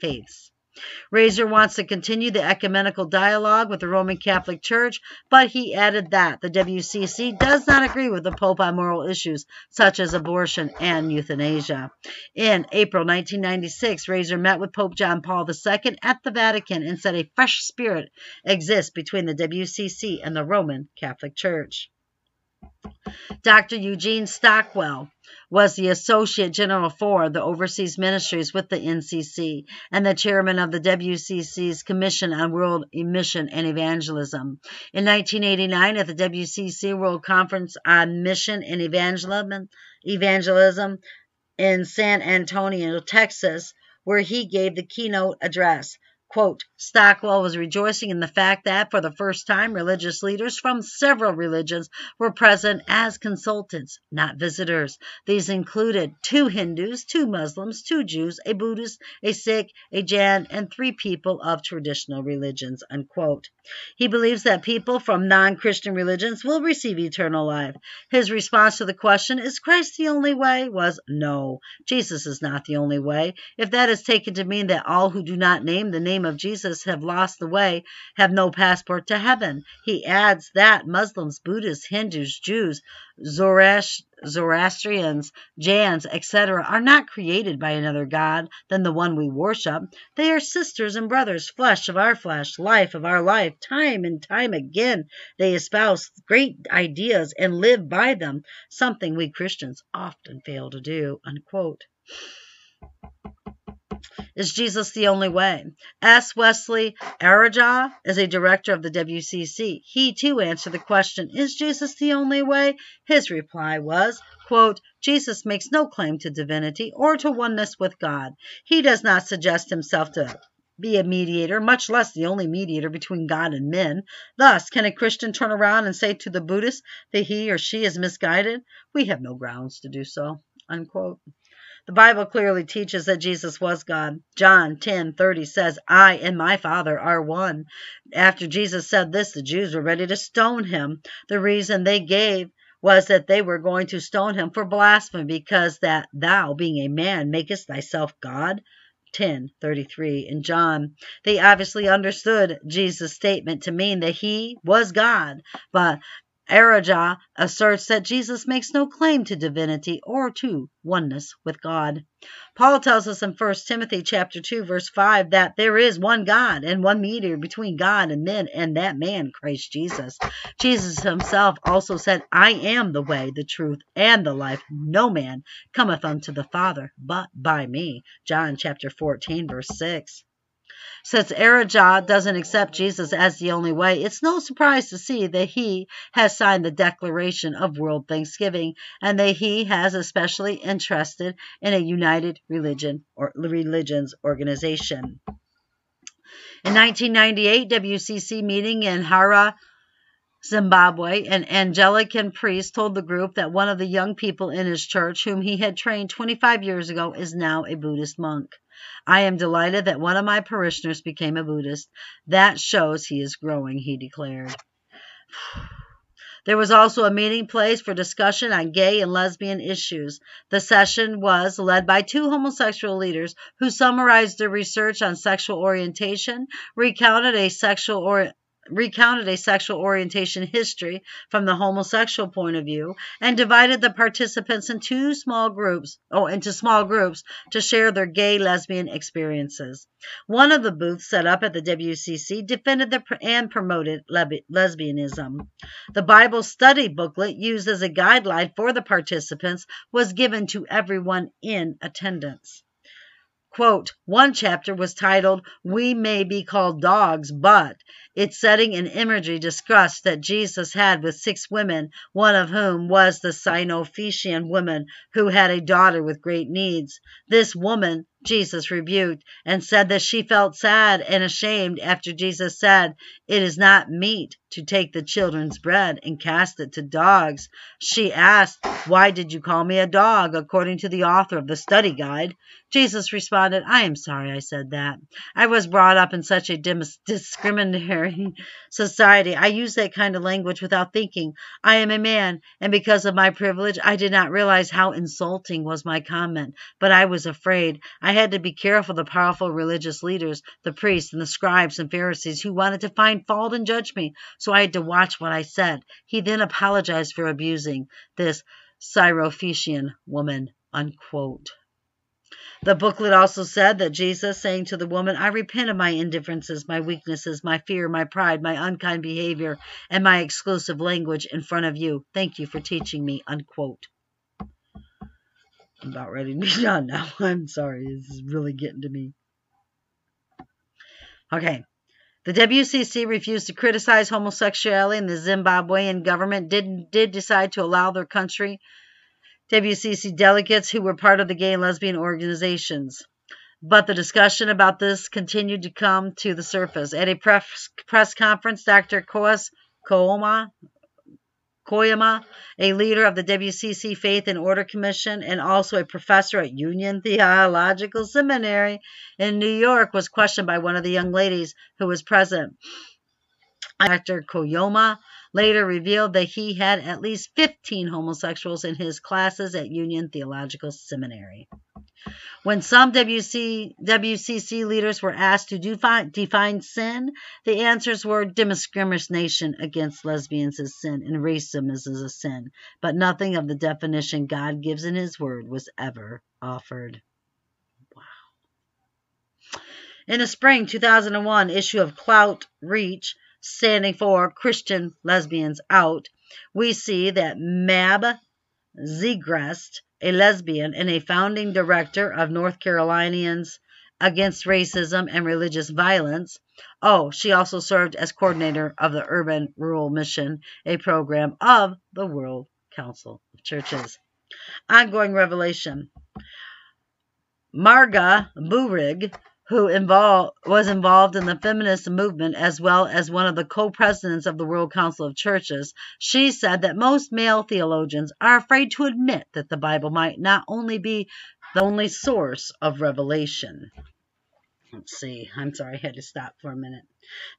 faiths. Raiser wants to continue the ecumenical dialogue with the Roman Catholic Church, but he added that the WCC does not agree with the Pope on moral issues such as abortion and euthanasia. In April 1996, Raiser met with Pope John Paul II at the Vatican and said a fresh spirit exists between the WCC and the Roman Catholic Church. Dr. Eugene Stockwell was the Associate General for the Overseas Ministries with the NCC and the chairman of the WCC's Commission on World Mission and Evangelism. In 1989, at the WCC World Conference on Mission and Evangelism, in San Antonio, Texas, where he gave the keynote address. Quote, Stockwell was rejoicing in the fact that, for the first time, religious leaders from several religions were present as consultants, not visitors. These included two Hindus, two Muslims, two Jews, a Buddhist, a Sikh, a Jain, and three people of traditional religions. Unquote. He believes that people from non Christian religions will receive eternal life. His response to the question, Is Christ the only way? was no. Jesus is not the only way. If that is taken to mean that all who do not name the name of Jesus have lost the way, have no passport to heaven. He adds that Muslims, Buddhists, Hindus, Jews, Zoroastrians, Jains, etc., are not created by another God than the one we worship. They are sisters and brothers, flesh of our flesh, life of our life. Time and time again, they espouse great ideas and live by them, something we Christians often fail to do. Unquote. Is Jesus the only way? S. Wesley Ariarajah is a director of the WCC. He too answered the question, Is Jesus the only way? His reply was, quote, Jesus makes no claim to divinity or to oneness with God. He does not suggest himself to be a mediator, much less the only mediator between God and men. Thus, can a Christian turn around and say to the Buddhist that he or she is misguided? We have no grounds to do so. Unquote. The Bible clearly teaches that Jesus was God. John 10:30 says, "I and my Father are one." After Jesus said this, the Jews were ready to stone him. The reason they gave was that they were going to stone him for blasphemy because that thou being a man makest thyself God. 10:33 in John. They obviously understood Jesus' statement to mean that he was God, but Ariarajah asserts that Jesus makes no claim to divinity or to oneness with God. Paul tells us in 1 Timothy chapter 2 verse 5 that there is one God and one mediator between God and men and that man Christ Jesus. Jesus himself also said, "I am the way, the truth, and the life. No man cometh unto the Father but by me." John chapter 14 verse 6. Since Ariarajah doesn't accept Jesus as the only way, it's no surprise to see that he has signed the Declaration of World Thanksgiving and that he has especially interested in a united religion or religions organization. In 1998, WCC meeting in Harare, Zimbabwe, an Anglican priest told the group that one of the young people in his church, whom he had trained 25 years ago, is now a Buddhist monk. I am delighted that one of my parishioners became a Buddhist. That shows he is growing, he declared. There was also a meeting place for discussion on gay and lesbian issues. The session was led by two homosexual leaders who summarized their research on sexual orientation, recounted a sexual or recounted a sexual orientation history from the homosexual point of view and divided the participants in two small groups oh into small groups to share their gay lesbian experiences. One of the booths set up at the WCC defended the, and promoted lesbianism. The bible study booklet used as a guideline for the participants was given to everyone in attendance Quote, one chapter was titled, We May Be Called Dogs, But its setting and imagery discussed that Jesus had with six women, one of whom was the Syrophoenician woman who had a daughter with great needs. This woman Jesus rebuked and said that she felt sad and ashamed after Jesus said, It is not meet to take the children's bread and cast it to dogs. She asked, Why did you call me a dog, according to the author of the study guide? Jesus responded, I am sorry I said that. I was brought up in such a discriminatory society. I use that kind of language without thinking. I am a man, and because of my privilege, I did not realize how insulting was my comment, but I was afraid. I had to be careful the powerful religious leaders, the priests and the scribes and Pharisees who wanted to find fault and judge me, so I had to watch what I said. He then apologized for abusing this Syrophoenician woman. Unquote. The booklet also said that Jesus saying to the woman, I repent of my indifferences, my weaknesses, my fear, my pride, my unkind behavior, and my exclusive language in front of you. Thank you for teaching me. Unquote. I'm about ready to be done now. I'm sorry. This is really getting to me. Okay. The WCC refused to criticize homosexuality, and the Zimbabwean government did, did decide to allow their country WCC delegates who were part of the gay and lesbian organizations. But the discussion about this continued to come to the surface. At a press, press conference, Dr. Koas Kooma, Koyama, a leader of the WCC Faith and Order Commission and also a professor at Union Theological Seminary in New York, was questioned by one of the young ladies who was present. Dr. Koyama later revealed that he had at least 15 homosexuals in his classes at Union Theological Seminary. When some WC, WCC leaders were asked to define, define sin, the answers were discrimination against lesbians is sin and racism is a sin, but nothing of the definition God gives in His Word was ever offered. Wow. In the spring 2001 issue of Clout Reach, standing for Christian Lesbians Out, we see that Mab Segrest, a lesbian and a founding director of North Carolinians Against Racism and Religious Violence. Oh, she also served as coordinator of the Urban Rural Mission, a program of the World Council of Churches. Ongoing Revelation. Marga Bührig who involved, was involved in the feminist movement as well as one of the co-presidents of the World Council of Churches, she said that most male theologians are afraid to admit that the Bible might not only be the only source of revelation. Let's see. I'm sorry, I had to stop for a minute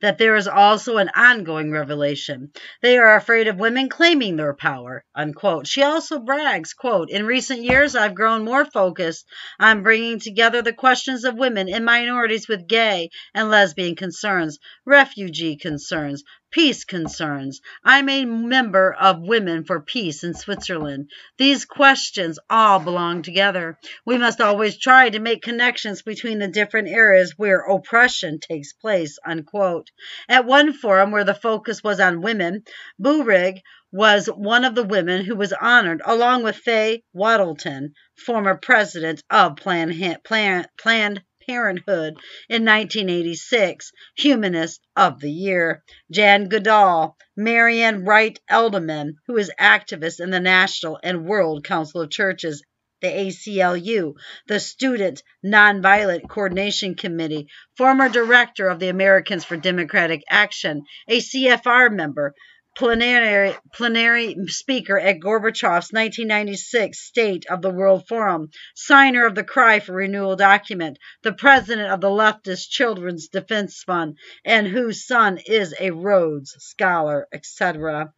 that there is also an ongoing revelation. They are afraid of women claiming their power, unquote. She also brags, quote, in recent years, I've grown more focused on bringing together the questions of women and minorities with gay and lesbian concerns, refugee concerns, peace concerns. I'm a member of Women for Peace in Switzerland. These questions all belong together. We must always try to make connections between the different areas where oppression takes place, unquote. At one forum where the focus was on women, Bührig was one of the women who was honored, along with Faye Wattleton, former president of Planned, Planned Parenthood in 1986, Humanist of the Year, Jan Goodall, Marian Wright Edelman, who is activist in the National and World Council of Churches, the ACLU, the Student Nonviolent Coordination Committee, former director of the Americans for Democratic Action, a CFR member, plenary, plenary speaker at Gorbachev's 1996 State of the World Forum, signer of the Cry for Renewal document, the president of the leftist Children's Defense Fund, and whose son is a Rhodes Scholar, etc.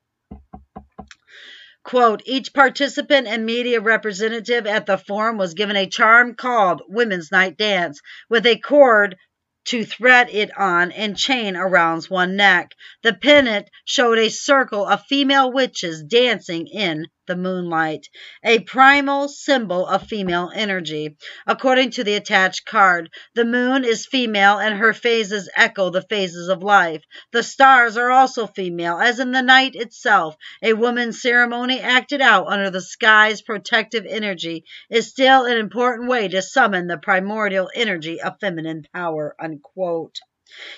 Quote, each participant and media representative at the forum was given a charm called Women's Night Dance with a cord to thread it on and chain around one neck. The pennant showed a circle of female witches dancing in the moonlight, a primal symbol of female energy. According to the attached card, the moon is female and her phases echo the phases of life. The stars are also female, as in the night itself. A woman's ceremony acted out under the sky's protective energy is still an important way to summon the primordial energy of feminine power. Unquote.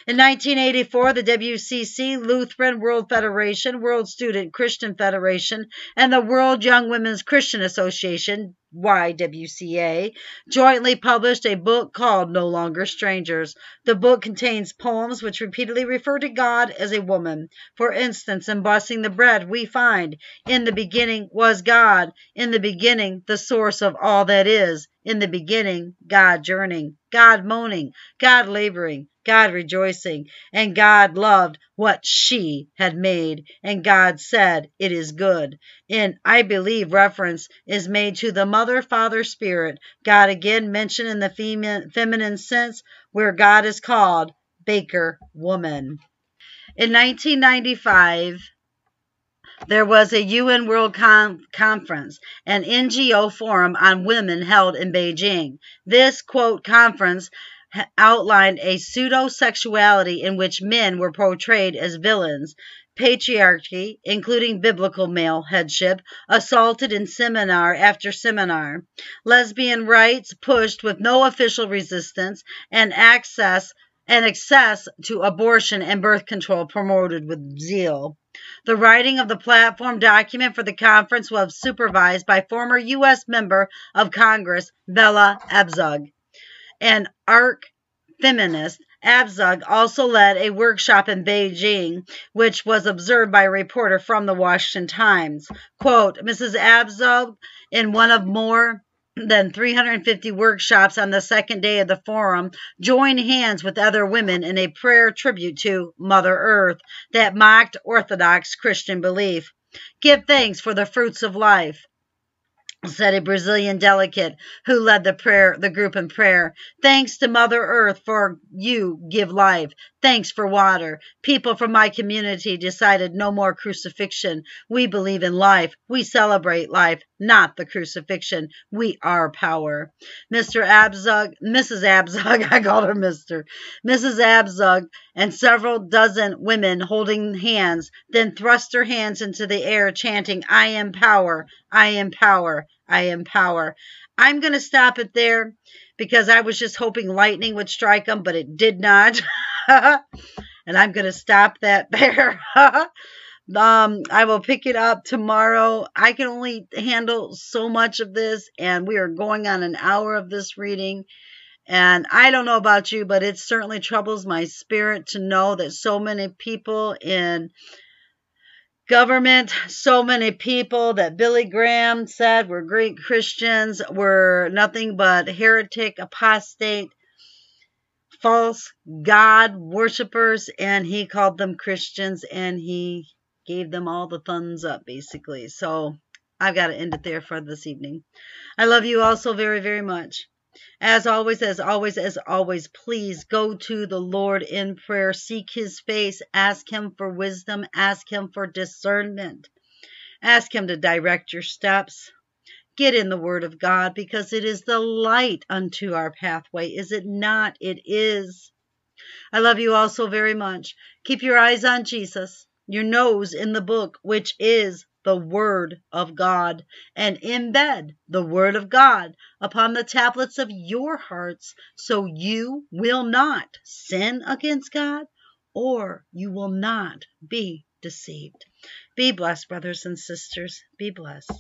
In 1984, the WCC, Lutheran World Federation, World Student Christian Federation, and the World Young Women's Christian Association, YWCA, jointly published a book called No Longer Strangers. The book contains poems which repeatedly refer to God as a woman. For instance, in Blessing the Bread, we find, In the beginning was God, in the beginning the source of all that is, in the beginning God journeying, God moaning, God laboring, God rejoicing, and God loved what she had made, and God said, It is good. In I believe, reference is made to the Mother, Father, Spirit, God again mentioned in the femi- feminine sense, where God is called Baker Woman. In 1995, there was a UN World Con- Conference, an NGO forum on women held in Beijing. This, quote, conference outlined a pseudo sexuality in which men were portrayed as villains. Patriarchy, including biblical male headship, assaulted in seminar after seminar. Lesbian rights pushed with no official resistance, and access and access to abortion and birth control promoted with zeal. The writing of the platform document for the conference was supervised by former U.S. member of Congress Bella Abzug an arc feminist, Abzug also led a workshop in Beijing, which was observed by a reporter from the Washington Times. Quote, Mrs. Abzug, in one of more than 350 workshops on the second day of the forum, joined hands with other women in a prayer tribute to Mother Earth that mocked Orthodox Christian belief. Give thanks for the fruits of life said a Brazilian delegate who led the prayer the group in prayer. Thanks to Mother Earth for you give life. Thanks for water. People from my community decided no more crucifixion. We believe in life. We celebrate life, not the crucifixion. We are power. Mr. Abzug, Mrs. Abzug, I called her Mr. Mrs. Abzug and several dozen women holding hands, then thrust their hands into the air, chanting, I am power, I am power, I am power. I'm going to stop it there because I was just hoping lightning would strike them, but it did not. and I'm going to stop that there. um, I will pick it up tomorrow. I can only handle so much of this, and we are going on an hour of this reading. And I don't know about you, but it certainly troubles my spirit to know that so many people in government, so many people that Billy Graham said were great Christians were nothing but heretic, apostate, false God worshippers, and he called them Christians and he gave them all the thumbs up, basically. So I've got to end it there for this evening. I love you all so very, very much. As always, as always, as always, please go to the Lord in prayer. Seek his face. Ask him for wisdom. Ask him for discernment. Ask him to direct your steps. Get in the word of God because it is the light unto our pathway. Is it not? It is. I love you all so very much. Keep your eyes on Jesus, your nose in the book, which is the Word of God, and embed the Word of God upon the tablets of your hearts so you will not sin against God or you will not be deceived. Be blessed, brothers and sisters. Be blessed.